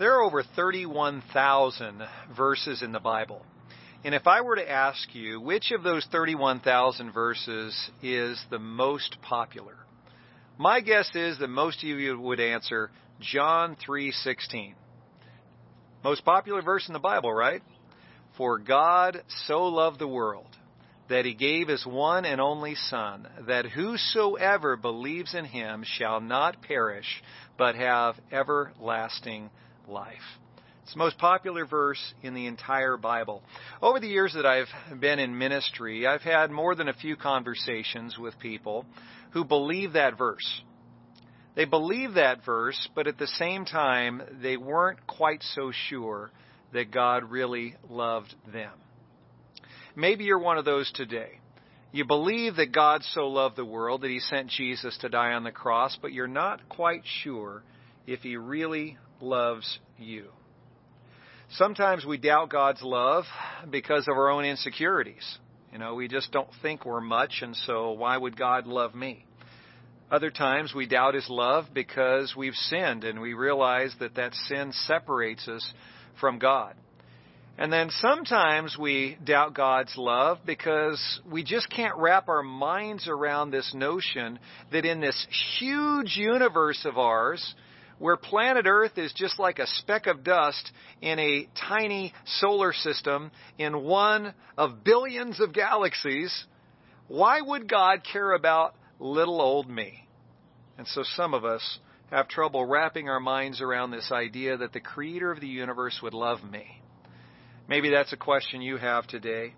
There are over 31,000 verses in the Bible. And if I were to ask you which of those 31,000 verses is the most popular, my guess is that most of you would answer John 3:16. Most popular verse in the Bible, right? For God so loved the world that he gave his one and only son that whosoever believes in him shall not perish but have everlasting life. It's the most popular verse in the entire Bible. Over the years that I've been in ministry, I've had more than a few conversations with people who believe that verse. They believe that verse, but at the same time, they weren't quite so sure that God really loved them. Maybe you're one of those today. You believe that God so loved the world that he sent Jesus to die on the cross, but you're not quite sure if he really loves you. Sometimes we doubt God's love because of our own insecurities. You know, we just don't think we're much, and so why would God love me? Other times we doubt His love because we've sinned and we realize that that sin separates us from God. And then sometimes we doubt God's love because we just can't wrap our minds around this notion that in this huge universe of ours, where planet Earth is just like a speck of dust in a tiny solar system in one of billions of galaxies, why would God care about little old me? And so some of us have trouble wrapping our minds around this idea that the creator of the universe would love me. Maybe that's a question you have today.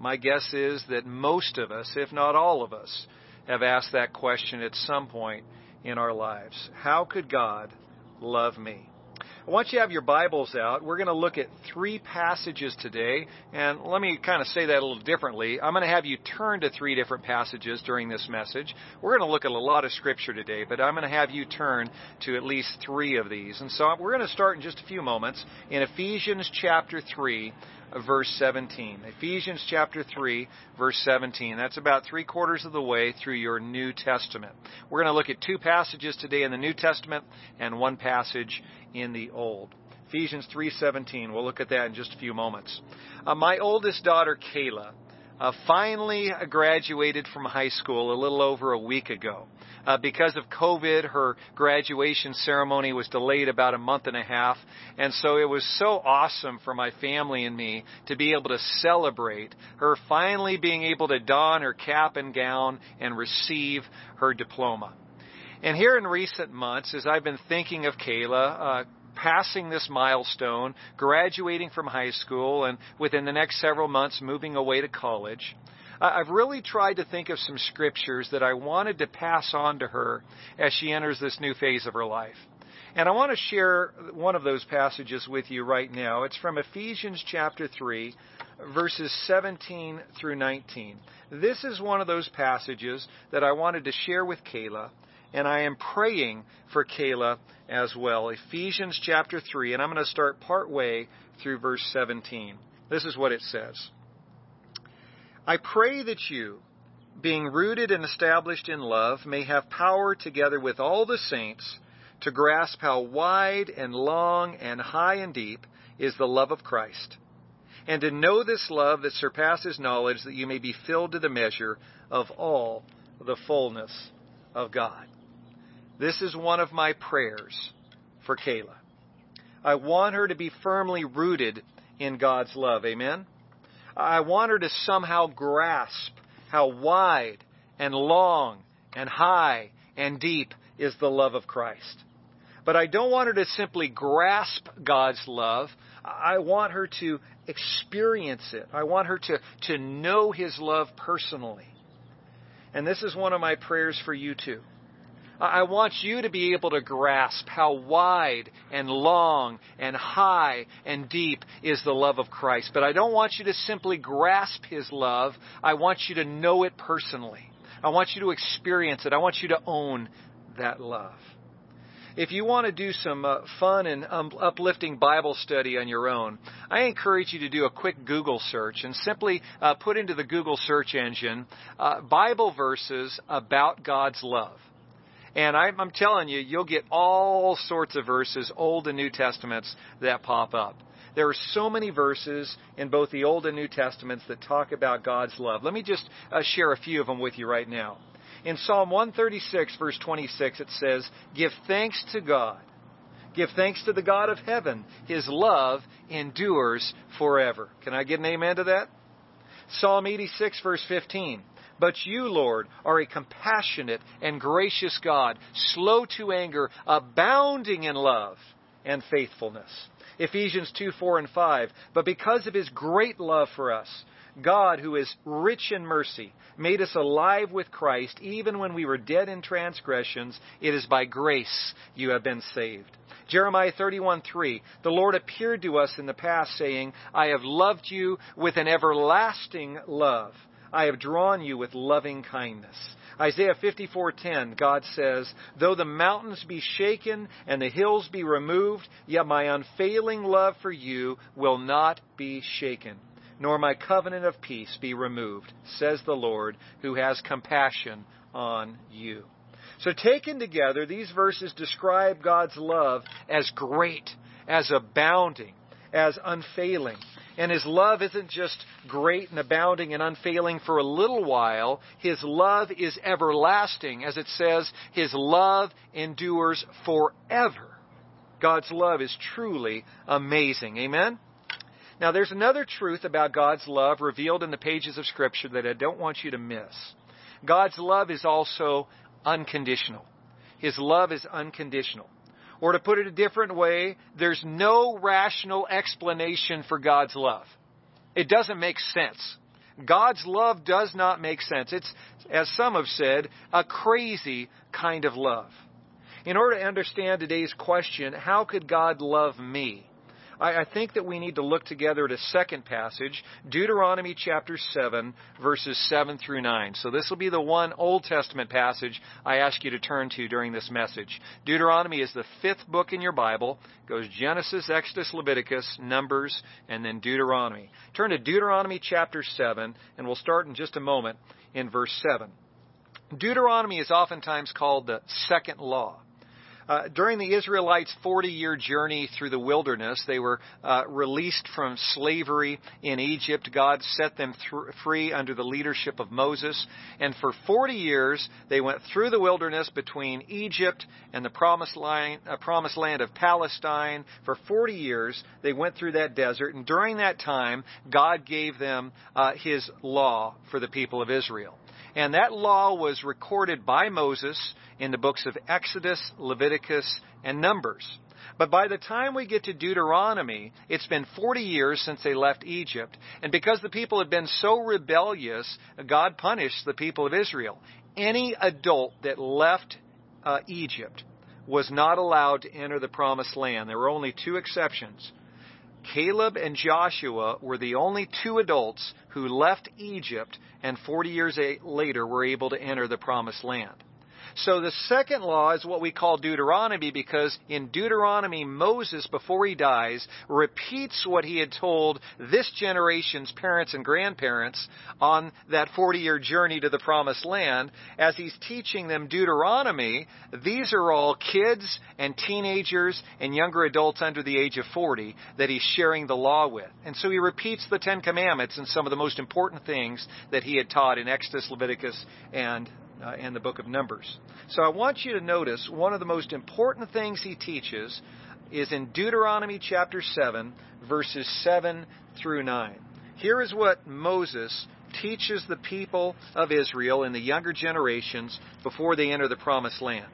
My guess is that most of us, if not all of us, have asked that question at some point in our lives. How could God love me. Once you have your Bibles out. We're going to look at three passages today. And let me kind of say that a little differently. I'm going to have you turn to three different passages during this message. We're going to look at a lot of Scripture today, but I'm going to have you turn to at least three of these. And so we're going to start in just a few moments in Ephesians chapter 3, verse 17. Ephesians chapter 3, verse 17. That's about three quarters of the way through your New Testament. We're going to look at two passages today in the New Testament and one passage in the Old. Ephesians 3:17. We'll look at that in just a few moments. Uh, my oldest daughter, Kayla, uh, finally graduated from high school a little over a week ago. Uh, because of COVID, her graduation ceremony was delayed about a month and a half. And so it was so awesome for my family and me to be able to celebrate her finally being able to don her cap and gown and receive her diploma. And here in recent months, as I've been thinking of Kayla, uh, passing this milestone, graduating from high school, and within the next several months moving away to college, I've really tried to think of some scriptures that I wanted to pass on to her as she enters this new phase of her life. And I want to share one of those passages with you right now. It's from Ephesians chapter 3, verses 17 through 19. This is one of those passages that I wanted to share with Kayla, and I am praying for Kayla as well. Ephesians chapter 3, and I'm going to start part way through verse 17. This is what it says. I pray that you, being rooted and established in love, may have power together with all the saints to grasp how wide and long and high and deep is the love of Christ, and to know this love that surpasses knowledge, that you may be filled to the measure of all the fullness of God. This is one of my prayers for Kayla. I want her to be firmly rooted in God's love. Amen? I want her to somehow grasp how wide and long and high and deep is the love of Christ. But I don't want her to simply grasp God's love. I want her to experience it. I want her to, to know His love personally. And this is one of my prayers for you too. I want you to be able to grasp how wide and long and high and deep is the love of Christ. But I don't want you to simply grasp His love. I want you to know it personally. I want you to experience it. I want you to own that love. If you want to do some uh, fun and um, uplifting Bible study on your own, I encourage you to do a quick Google search and simply uh, put into the Google search engine uh, Bible verses about God's love. And I'm, I'm telling you, you'll get all sorts of verses, Old and New Testaments, that pop up. There are so many verses in both the Old and New Testaments that talk about God's love. Let me just uh, share a few of them with you right now. In Psalm 136, verse 26, it says, Give thanks to God. Give thanks to the God of heaven. His love endures forever. Can I get an amen to that? Psalm 86, verse 15. But you, Lord, are a compassionate and gracious God, slow to anger, abounding in love and faithfulness. Ephesians 2, 4, and 5. But because of his great love for us, God, who is rich in mercy, made us alive with Christ even when we were dead in transgressions. It is by grace you have been saved. Jeremiah 31:3 The Lord appeared to us in the past saying, I have loved you with an everlasting love. I have drawn you with loving kindness. Isaiah 54:10 God says, "Though the mountains be shaken and the hills be removed, yet my unfailing love for you will not be shaken, nor my covenant of peace be removed," says the Lord, who has compassion on you. So taken together, these verses describe God's love as great, as abounding, as unfailing. And his love isn't just great and abounding and unfailing for a little while. His love is everlasting. As it says, his love endures forever. God's love is truly amazing. Amen? Now, there's another truth about God's love revealed in the pages of Scripture that I don't want you to miss. God's love is also unconditional. His love is unconditional. Or to put it a different way, there's no rational explanation for God's love. It doesn't make sense. God's love does not make sense. It's, as some have said, a crazy kind of love. In order to understand today's question, how could God love me? I, I think that we need to look together at a second passage, Deuteronomy chapter 7, verses 7 through 9. So this will be the one Old Testament passage I ask you to turn to during this message. Deuteronomy is the fifth book in your Bible. It goes Genesis, Exodus, Leviticus, Numbers, and then Deuteronomy. Turn to Deuteronomy chapter 7, and we'll start in just a moment in verse 7. Deuteronomy is oftentimes called the second law. Uh, during the Israelites' 40 year journey through the wilderness, they were uh, released from slavery in Egypt. God set them th- free under the leadership of Moses. And for 40 years, they went through the wilderness between Egypt and the promised, line, uh, promised land of Palestine. For 40 years, they went through that desert. And during that time, God gave them uh, His law for the people of Israel. And that law was recorded by Moses in the books of Exodus, Leviticus, and Numbers. But by the time we get to Deuteronomy, it's been 40 years since they left Egypt. And because the people had been so rebellious, God punished the people of Israel. Any adult that left uh, Egypt was not allowed to enter the promised land. There were only two exceptions. Caleb and Joshua were the only two adults who left Egypt and 40 years later were able to enter the promised land. So the second law is what we call Deuteronomy because in Deuteronomy, Moses, before he dies, repeats what he had told this generation's parents and grandparents on that 40 year journey to the promised land. As he's teaching them Deuteronomy, these are all kids and teenagers and younger adults under the age of 40 that he's sharing the law with. And so he repeats the Ten Commandments and some of the most important things that he had taught in Exodus, Leviticus, and uh, and the book of Numbers. So I want you to notice one of the most important things he teaches is in Deuteronomy chapter 7, verses 7 through 9. Here is what Moses teaches the people of Israel and the younger generations before they enter the promised land.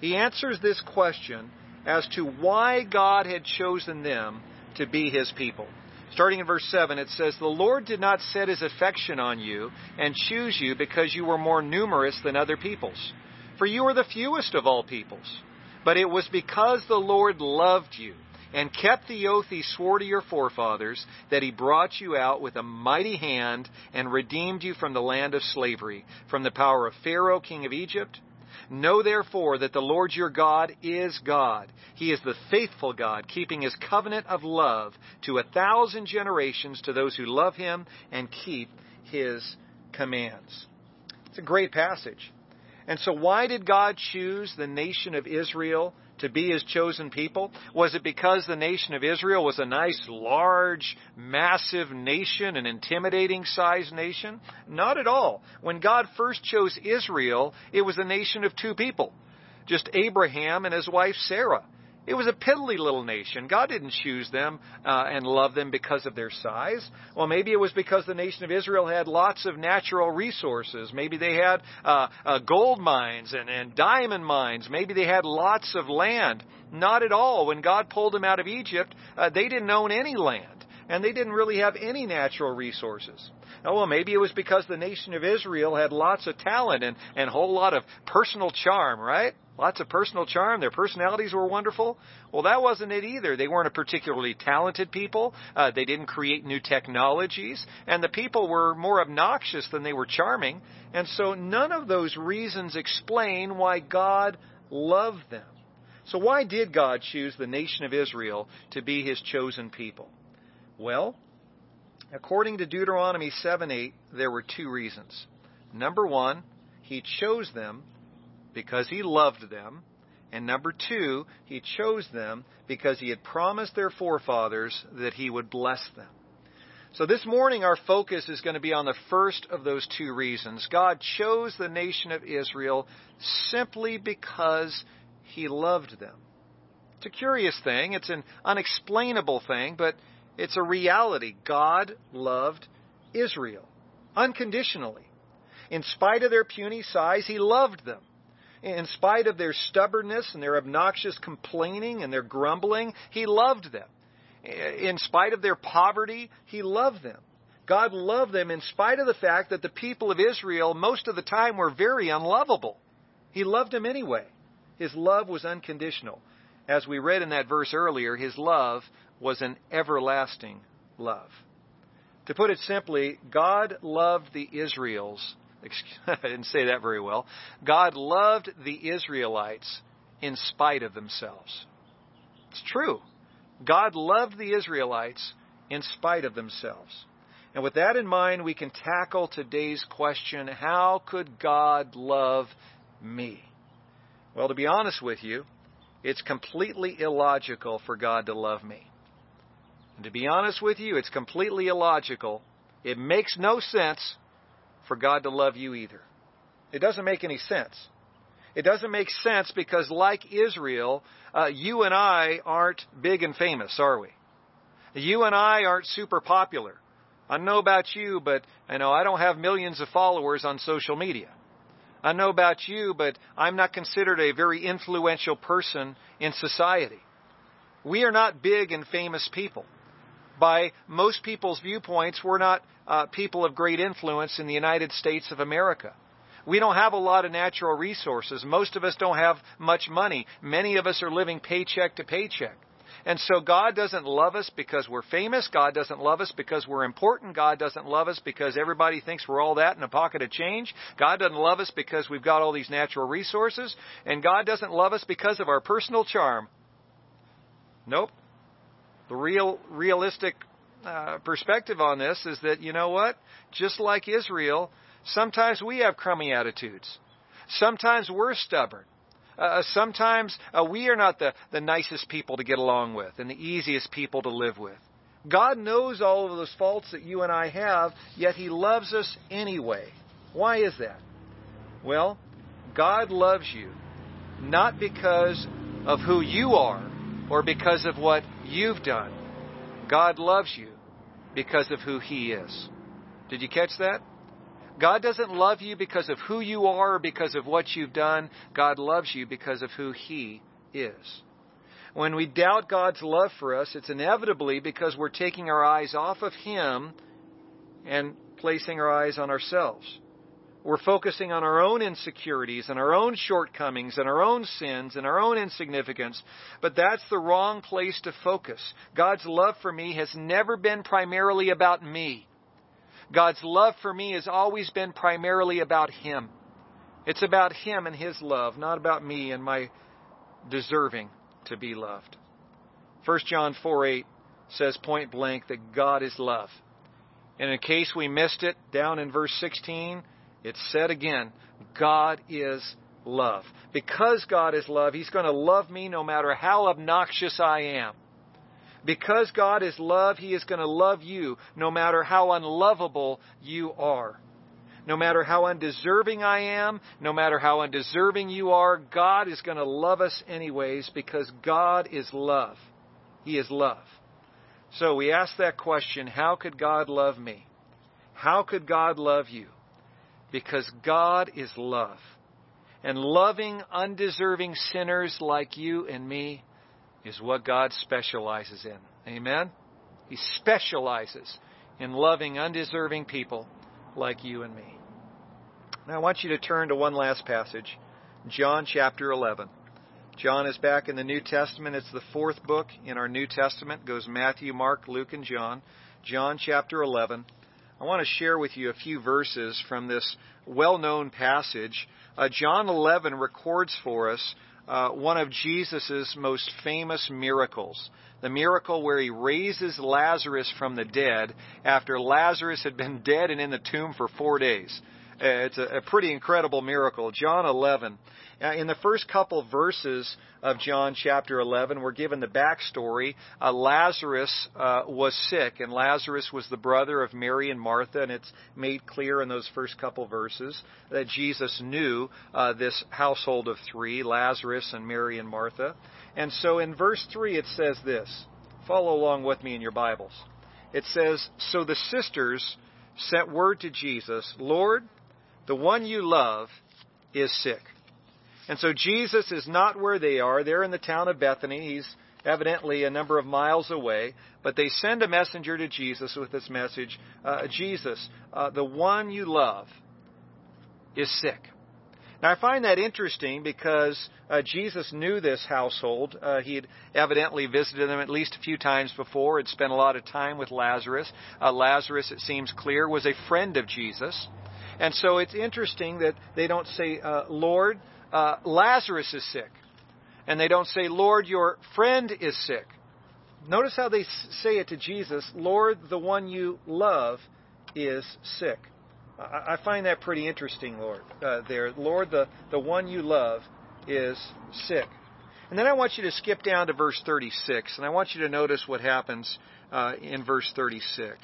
He answers this question as to why God had chosen them to be his people. Starting in verse 7, it says, The Lord did not set his affection on you and choose you because you were more numerous than other peoples, for you are the fewest of all peoples. But it was because the Lord loved you and kept the oath he swore to your forefathers that he brought you out with a mighty hand and redeemed you from the land of slavery, from the power of Pharaoh, king of Egypt Know therefore that the Lord your God is God. He is the faithful God, keeping his covenant of love to a thousand generations to those who love him and keep his commands. It's a great passage. And so, why did God choose the nation of Israel to be his chosen people? Was it because the nation of Israel was a nice, large, massive nation, an intimidating sized nation? Not at all. When God first chose Israel, it was a nation of two people just Abraham and his wife Sarah. It was a piddly little nation. God didn't choose them uh, and love them because of their size. Well, maybe it was because the nation of Israel had lots of natural resources. Maybe they had uh, uh, gold mines and, and diamond mines. Maybe they had lots of land. Not at all. When God pulled them out of Egypt, uh, they didn't own any land, and they didn't really have any natural resources. Oh, well, maybe it was because the nation of Israel had lots of talent and, and a whole lot of personal charm, right? Lots of personal charm. Their personalities were wonderful. Well, that wasn't it either. They weren't a particularly talented people. Uh, they didn't create new technologies. And the people were more obnoxious than they were charming. And so none of those reasons explain why God loved them. So why did God choose the nation of Israel to be his chosen people? Well, according to Deuteronomy 7 8, there were two reasons. Number one, he chose them because he loved them. And number two, he chose them because he had promised their forefathers that he would bless them. So this morning our focus is going to be on the first of those two reasons. God chose the nation of Israel simply because he loved them. It's a curious thing. It's an unexplainable thing, but it's a reality. God loved Israel unconditionally. In spite of their puny size, he loved them. In spite of their stubbornness and their obnoxious complaining and their grumbling, He loved them. In spite of their poverty, He loved them. God loved them in spite of the fact that the people of Israel most of the time were very unlovable. He loved them anyway. His love was unconditional. As we read in that verse earlier, His love was an everlasting love. To put it simply, God loved the Israels I didn't say that very well. God loved the Israelites in spite of themselves. It's true. God loved the Israelites in spite of themselves. And with that in mind, we can tackle today's question how could God love me? Well, to be honest with you, it's completely illogical for God to love me. And to be honest with you, it's completely illogical. It makes no sense for God to love you either. It doesn't make any sense. It doesn't make sense because, like Israel, uh, you and I aren't big and famous, are we? You and I aren't super popular. I don't know about you, but I know I don't have millions of followers on social media. I know about you, but I'm not considered a very influential person in society. We are not big and famous people by most people's viewpoints, we're not uh, people of great influence in the United States of America. We don't have a lot of natural resources. Most of us don't have much money. Many of us are living paycheck to paycheck. And so God doesn't love us because we're famous. God doesn't love us because we're important. God doesn't love us because everybody thinks we're all that in a pocket of change. God doesn't love us because we've got all these natural resources. And God doesn't love us because of our personal charm. Nope. The real, realistic uh, perspective on this is that, you know what? Just like Israel, sometimes we have crummy attitudes. Sometimes we're stubborn. Uh, sometimes uh, we are not the, the nicest people to get along with and the easiest people to live with. God knows all of those faults that you and I have, yet He loves us anyway. Why is that? Well, God loves you not because of who you are or because of what you've done. God loves you because of who He is. Did you catch that? God doesn't love you because of who you are or because of what you've done. God loves you because of who He is. When we doubt God's love for us, it's inevitably because we're taking our eyes off of Him and placing our eyes on ourselves. We're focusing on our own insecurities and our own shortcomings and our own sins and our own insignificance. But that's the wrong place to focus. God's love for me has never been primarily about me. God's love for me has always been primarily about Him. It's about Him and His love, not about me and my deserving to be loved. 1 John 4 8 says point blank that God is love. And in case we missed it, down in verse 16, It's said again God is love. Because God is love, He's going to love me no matter how obnoxious I am. Because God is love, He is going to love you no matter how unlovable you are. No matter how undeserving I am, no matter how undeserving you are, God is going to love us anyways because God is love. He is love. So we ask that question how could God love me? How could God love you? Because God is love. And loving undeserving sinners like you and me is what God specializes in. Amen? He specializes in loving undeserving people like you and me. Now I want you to turn to one last passage, John chapter 11. John is back in the New Testament. It's the fourth book in our New Testament. It goes Matthew, Mark, Luke, and John. John chapter 11. I want to share with you a few verses from this well-known passage. Uh, John 11 records for us uh, one of Jesus' most famous miracles. The miracle where he raises Lazarus from the dead after Lazarus had been dead and in the tomb for four days. Uh, it's a, a pretty incredible miracle. John 11. Uh, in the first couple verses of John chapter 11, we're given the backstory. Uh, Lazarus uh, was sick, and Lazarus was the brother of Mary and Martha, and it's made clear in those first couple verses that Jesus knew uh, this household of three, Lazarus and Mary and Martha. And so in verse 3 it says this. Follow along with me in your Bibles. It says, So the sisters sent word to Jesus, Lord, the one you love is sick. And so Jesus is not where they are. They're in the town of Bethany. He's evidently a number of miles away. But they send a messenger to Jesus with this message uh, Jesus, uh, the one you love, is sick. Now, I find that interesting because uh, Jesus knew this household. Uh, he had evidently visited them at least a few times before, had spent a lot of time with Lazarus. Uh, Lazarus, it seems clear, was a friend of Jesus. And so it's interesting that they don't say, uh, Lord, uh, Lazarus is sick. And they don't say, Lord, your friend is sick. Notice how they say it to Jesus, Lord, the one you love is sick. I, find that pretty interesting, Lord, uh, there. Lord, the, the one you love is sick. And then I want you to skip down to verse 36, and I want you to notice what happens uh, in verse 36.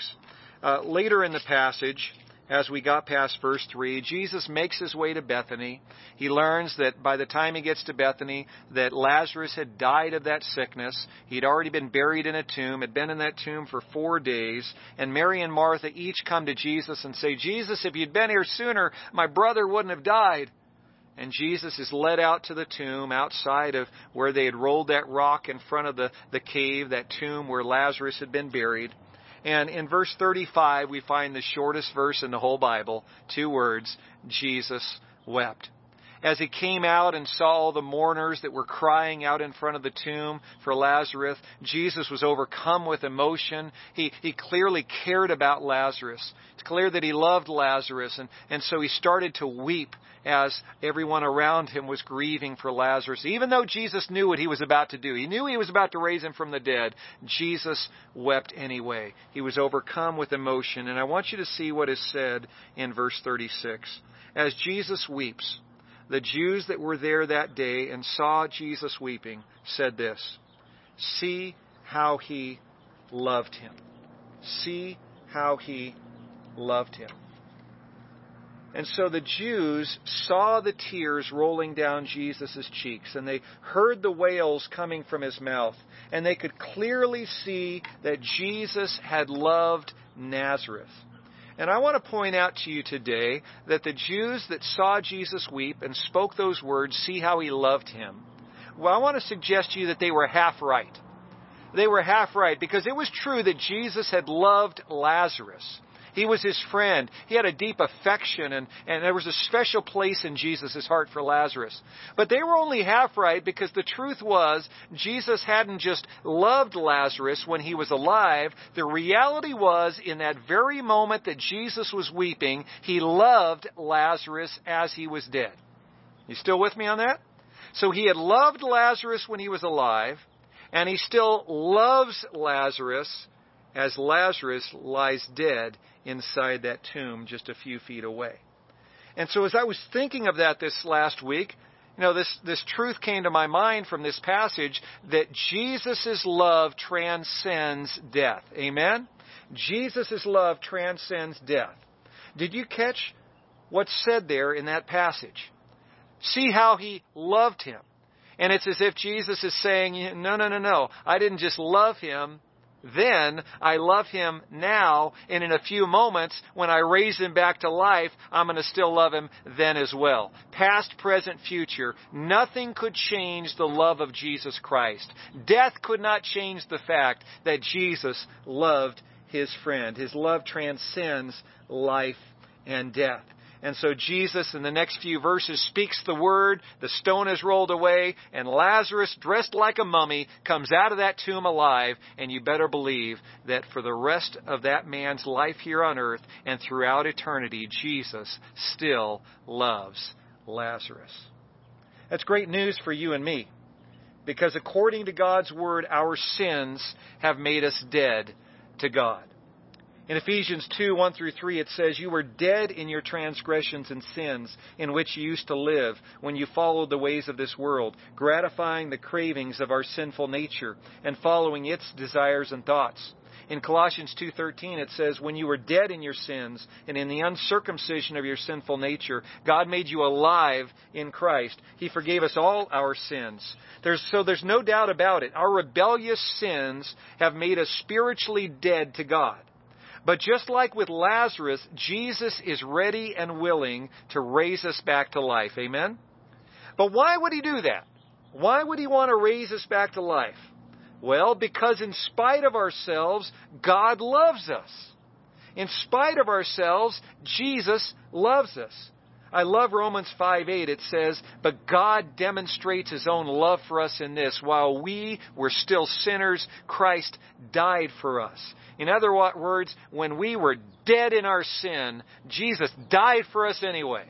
Uh, later in the passage, as we got past verse 3, Jesus makes his way to Bethany. He learns that by the time he gets to Bethany, that Lazarus had died of that sickness. He'd already been buried in a tomb, had been in that tomb for four days. And Mary and Martha each come to Jesus and say, Jesus, if you'd been here sooner, my brother wouldn't have died. And Jesus is led out to the tomb outside of where they had rolled that rock in front of the, the cave, that tomb where Lazarus had been buried. And in verse 35, we find the shortest verse in the whole Bible two words Jesus wept. As he came out and saw all the mourners that were crying out in front of the tomb for Lazarus, Jesus was overcome with emotion. He, he clearly cared about Lazarus. It's clear that he loved Lazarus, and, and so he started to weep as everyone around him was grieving for Lazarus. Even though Jesus knew what he was about to do, he knew he was about to raise him from the dead, Jesus wept anyway. He was overcome with emotion. And I want you to see what is said in verse 36. As Jesus weeps, the Jews that were there that day and saw Jesus weeping said this See how he loved him. See how he loved him. And so the Jews saw the tears rolling down Jesus' cheeks, and they heard the wails coming from his mouth, and they could clearly see that Jesus had loved Lazarus. And I want to point out to you today that the Jews that saw Jesus weep and spoke those words, see how he loved him, well, I want to suggest to you that they were half right. They were half right because it was true that Jesus had loved Lazarus. He was his friend. He had a deep affection, and, and there was a special place in Jesus' heart for Lazarus. But they were only half right because the truth was Jesus hadn't just loved Lazarus when he was alive. The reality was, in that very moment that Jesus was weeping, he loved Lazarus as he was dead. You still with me on that? So he had loved Lazarus when he was alive, and he still loves Lazarus as Lazarus lies dead inside that tomb just a few feet away. And so as I was thinking of that this last week, you know, this, this truth came to my mind from this passage that Jesus' love transcends death. Amen? Jesus' love transcends death. Did you catch what's said there in that passage? See how he loved him. And it's as if Jesus is saying, no, no, no, no. I didn't just love him then. I love him now. And in a few moments, when I raise him back to life, I'm going to still love him then as well. Past, present, future. Nothing could change the love of Jesus Christ. Death could not change the fact that Jesus loved his friend. His love transcends life and death. And so Jesus, in the next few verses, speaks the word, the stone is rolled away, and Lazarus, dressed like a mummy, comes out of that tomb alive. And you better believe that for the rest of that man's life here on earth and throughout eternity, Jesus still loves Lazarus. That's great news for you and me. Because according to God's word, our sins have made us dead to God. In Ephesians 2, 1 through 3, it says, You were dead in your transgressions and sins in which you used to live when you followed the ways of this world, gratifying the cravings of our sinful nature and following its desires and thoughts. In Colossians 2:13 it says when you were dead in your sins and in the uncircumcision of your sinful nature God made you alive in Christ. He forgave us all our sins. There's, so there's no doubt about it. Our rebellious sins have made us spiritually dead to God. But just like with Lazarus, Jesus is ready and willing to raise us back to life. Amen? But why would he do that? Why would he want to raise us back to life? Well, because in spite of ourselves, God loves us. In spite of ourselves, Jesus loves us. I love Romans 5 8. It says, But God demonstrates His own love for us in this. While we were still sinners, Christ died for us. In other words, when we were dead in our sin, Jesus died for us anyway.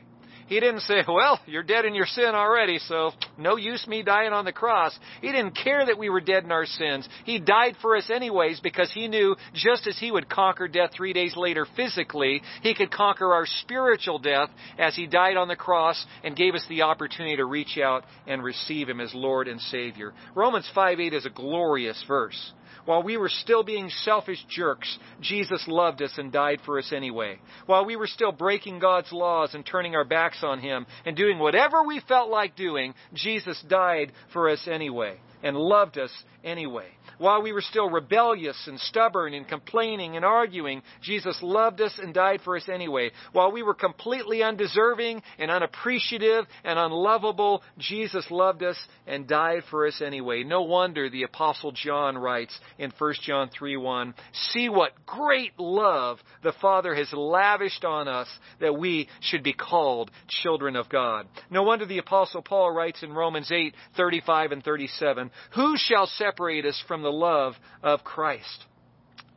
He didn't say, well, you're dead in your sin already, so no use me dying on the cross. He didn't care that we were dead in our sins. He died for us anyways because he knew just as he would conquer death three days later physically, he could conquer our spiritual death as he died on the cross and gave us the opportunity to reach out and receive him as Lord and Savior. Romans 5 8 is a glorious verse. While we were still being selfish jerks, Jesus loved us and died for us anyway. While we were still breaking God's laws and turning our backs on Him and doing whatever we felt like doing, Jesus died for us anyway and loved us anyway. While we were still rebellious and stubborn and complaining and arguing, Jesus loved us and died for us anyway. While we were completely undeserving and unappreciative and unlovable, Jesus loved us and died for us anyway. No wonder the apostle John writes in 1 John 3:1, "See what great love the Father has lavished on us that we should be called children of God." No wonder the apostle Paul writes in Romans 8:35 and 37, "Who shall separate us from the love of Christ.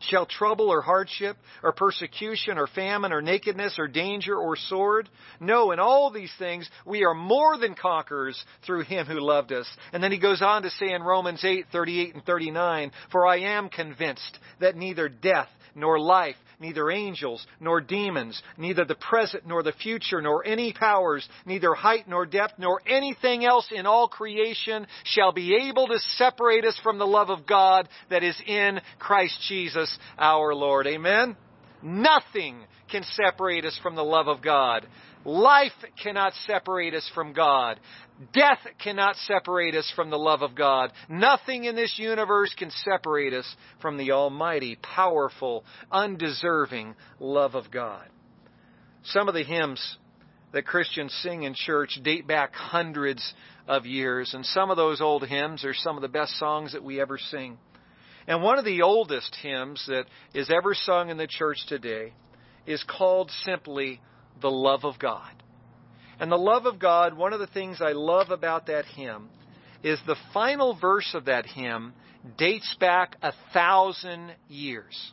Shall trouble or hardship or persecution or famine or nakedness or danger or sword? No, in all these things we are more than conquerors through him who loved us. And then he goes on to say in Romans 8, 38 and 39, For I am convinced that neither death nor life, neither angels nor demons, neither the present nor the future, nor any powers, neither height nor depth, nor anything else in all creation shall be able to separate us from the love of God that is in Christ Jesus our Lord. Amen? Nothing can separate us from the love of God. Life cannot separate us from God. Death cannot separate us from the love of God. Nothing in this universe can separate us from the almighty, powerful, undeserving love of God. Some of the hymns that Christians sing in church date back hundreds of years, and some of those old hymns are some of the best songs that we ever sing. And one of the oldest hymns that is ever sung in the church today is called simply The Love of God. And the love of God, one of the things I love about that hymn is the final verse of that hymn dates back a thousand years.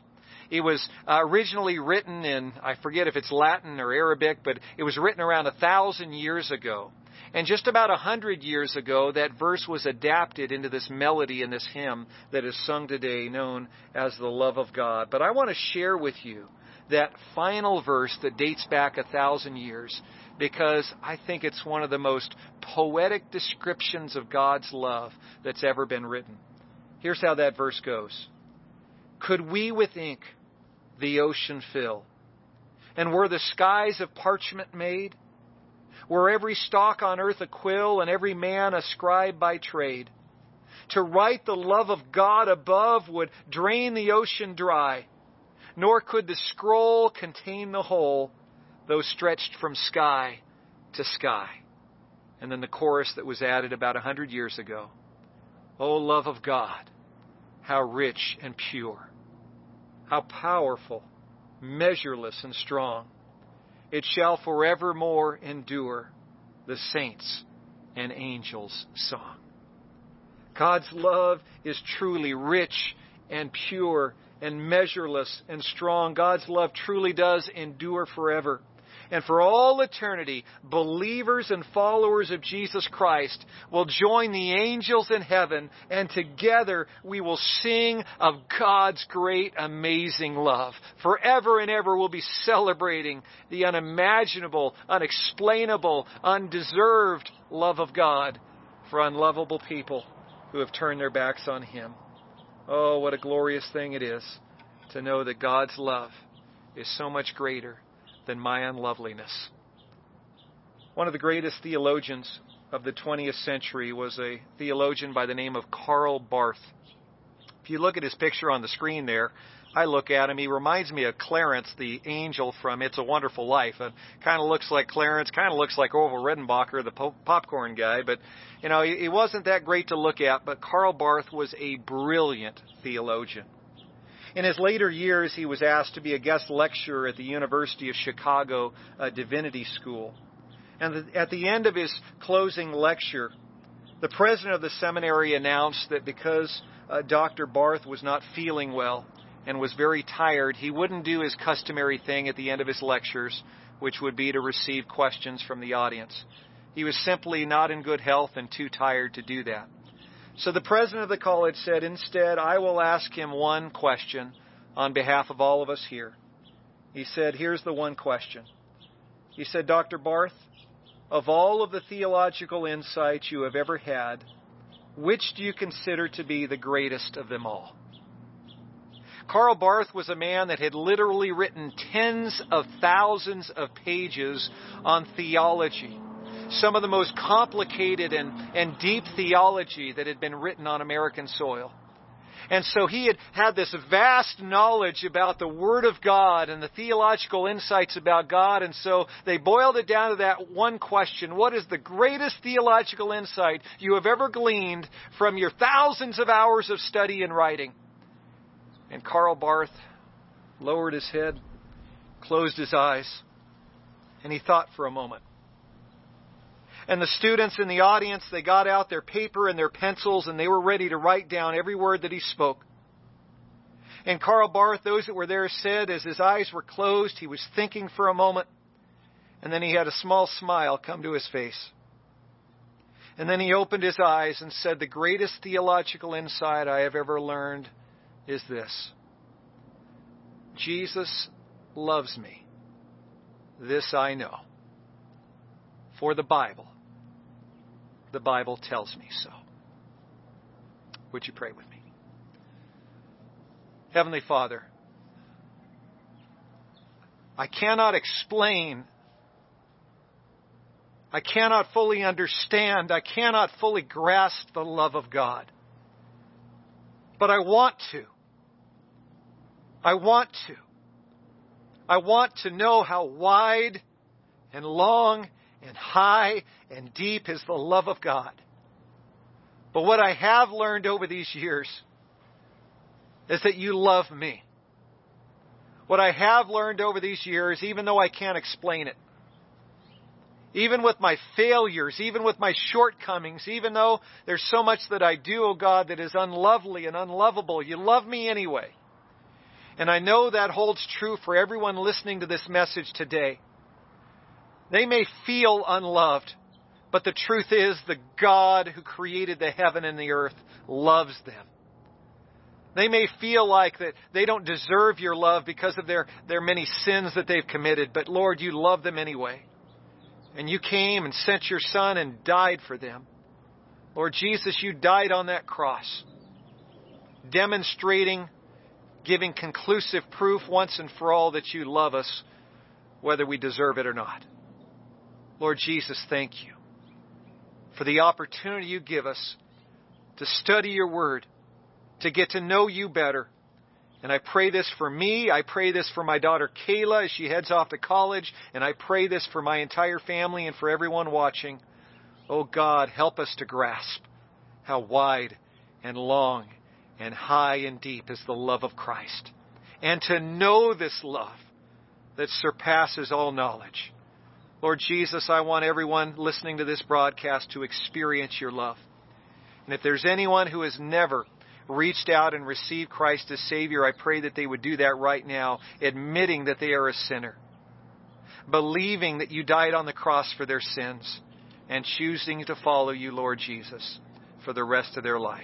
It was uh, originally written in, I forget if it's Latin or Arabic, but it was written around a thousand years ago. And just about a hundred years ago, that verse was adapted into this melody in this hymn that is sung today, known as the love of God. But I want to share with you that final verse that dates back a thousand years because I think it's one of the most poetic descriptions of God's love that's ever been written. Here's how that verse goes Could we with ink the ocean fill? And were the skies of parchment made? Were every stalk on earth a quill, and every man a scribe by trade? To write the love of God above would drain the ocean dry, nor could the scroll contain the whole, though stretched from sky to sky. And then the chorus that was added about a hundred years ago. O love of God, how rich and pure, how powerful, measureless and strong. It shall forevermore endure the saints and angels' song. God's love is truly rich and pure and measureless and strong. God's love truly does endure forever. And for all eternity, believers and followers of Jesus Christ will join the angels in heaven, and together we will sing of God's great, amazing love. Forever and ever we'll be celebrating the unimaginable, unexplainable, undeserved love of God for unlovable people who have turned their backs on Him. Oh, what a glorious thing it is to know that God's love is so much greater than my unloveliness. One of the greatest theologians of the 20th century was a theologian by the name of Karl Barth. If you look at his picture on the screen there, I look at him. He reminds me of Clarence, the angel from It's a Wonderful Life. Uh, and kind of looks like Clarence, kind of looks like Orville Redenbacher, the po- popcorn guy. But you know, he, he wasn't that great to look at. But Karl Barth was a brilliant theologian. In his later years, he was asked to be a guest lecturer at the University of Chicago uh, Divinity School. And at the end of his closing lecture, the president of the seminary announced that because uh, Dr. Barth was not feeling well, and was very tired, he wouldn't do his customary thing at the end of his lectures, which would be to receive questions from the audience. He was simply not in good health and too tired to do that. So the president of the college said, instead, I will ask him one question on behalf of all of us here. He said, Here's the one question. He said, Dr. Barth, of all of the theological insights you have ever had, which do you consider to be the greatest of them all? Karl Barth was a man that had literally written tens of thousands of pages on theology. Some of the most complicated and, and deep theology that had been written on American soil. And so he had had this vast knowledge about the Word of God and the theological insights about God. And so they boiled it down to that one question What is the greatest theological insight you have ever gleaned from your thousands of hours of study and writing? And Karl Barth lowered his head, closed his eyes, and he thought for a moment. And the students in the audience, they got out their paper and their pencils and they were ready to write down every word that he spoke. And Karl Barth, those that were there said, as his eyes were closed, he was thinking for a moment, and then he had a small smile come to his face. And then he opened his eyes and said, The greatest theological insight I have ever learned is this Jesus loves me. This I know. For the Bible, the Bible tells me so. Would you pray with me? Heavenly Father, I cannot explain, I cannot fully understand, I cannot fully grasp the love of God. But I want to. I want to. I want to know how wide and long and high and deep is the love of God. But what I have learned over these years is that you love me. What I have learned over these years, even though I can't explain it, even with my failures, even with my shortcomings, even though there's so much that I do, oh God, that is unlovely and unlovable, you love me anyway. And I know that holds true for everyone listening to this message today. They may feel unloved, but the truth is the God who created the heaven and the earth loves them. They may feel like that they don't deserve your love because of their, their many sins that they've committed, but Lord, you love them anyway. And you came and sent your Son and died for them. Lord Jesus, you died on that cross, demonstrating, giving conclusive proof once and for all that you love us, whether we deserve it or not. Lord Jesus, thank you for the opportunity you give us to study your word, to get to know you better. And I pray this for me. I pray this for my daughter Kayla as she heads off to college. And I pray this for my entire family and for everyone watching. Oh God, help us to grasp how wide and long and high and deep is the love of Christ. And to know this love that surpasses all knowledge. Lord Jesus, I want everyone listening to this broadcast to experience your love. And if there's anyone who has never reached out and received Christ as Savior, I pray that they would do that right now, admitting that they are a sinner, believing that you died on the cross for their sins, and choosing to follow you, Lord Jesus, for the rest of their life.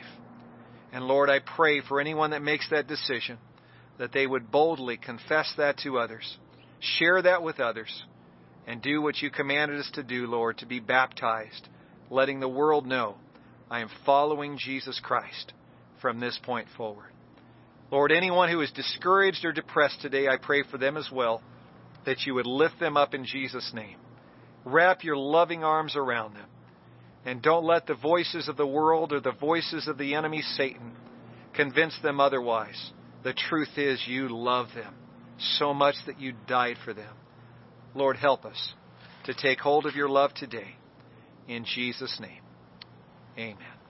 And Lord, I pray for anyone that makes that decision that they would boldly confess that to others, share that with others, and do what you commanded us to do, Lord, to be baptized, letting the world know I am following Jesus Christ from this point forward. Lord, anyone who is discouraged or depressed today, I pray for them as well, that you would lift them up in Jesus' name. Wrap your loving arms around them. And don't let the voices of the world or the voices of the enemy, Satan, convince them otherwise. The truth is, you love them so much that you died for them. Lord, help us to take hold of your love today. In Jesus' name, amen.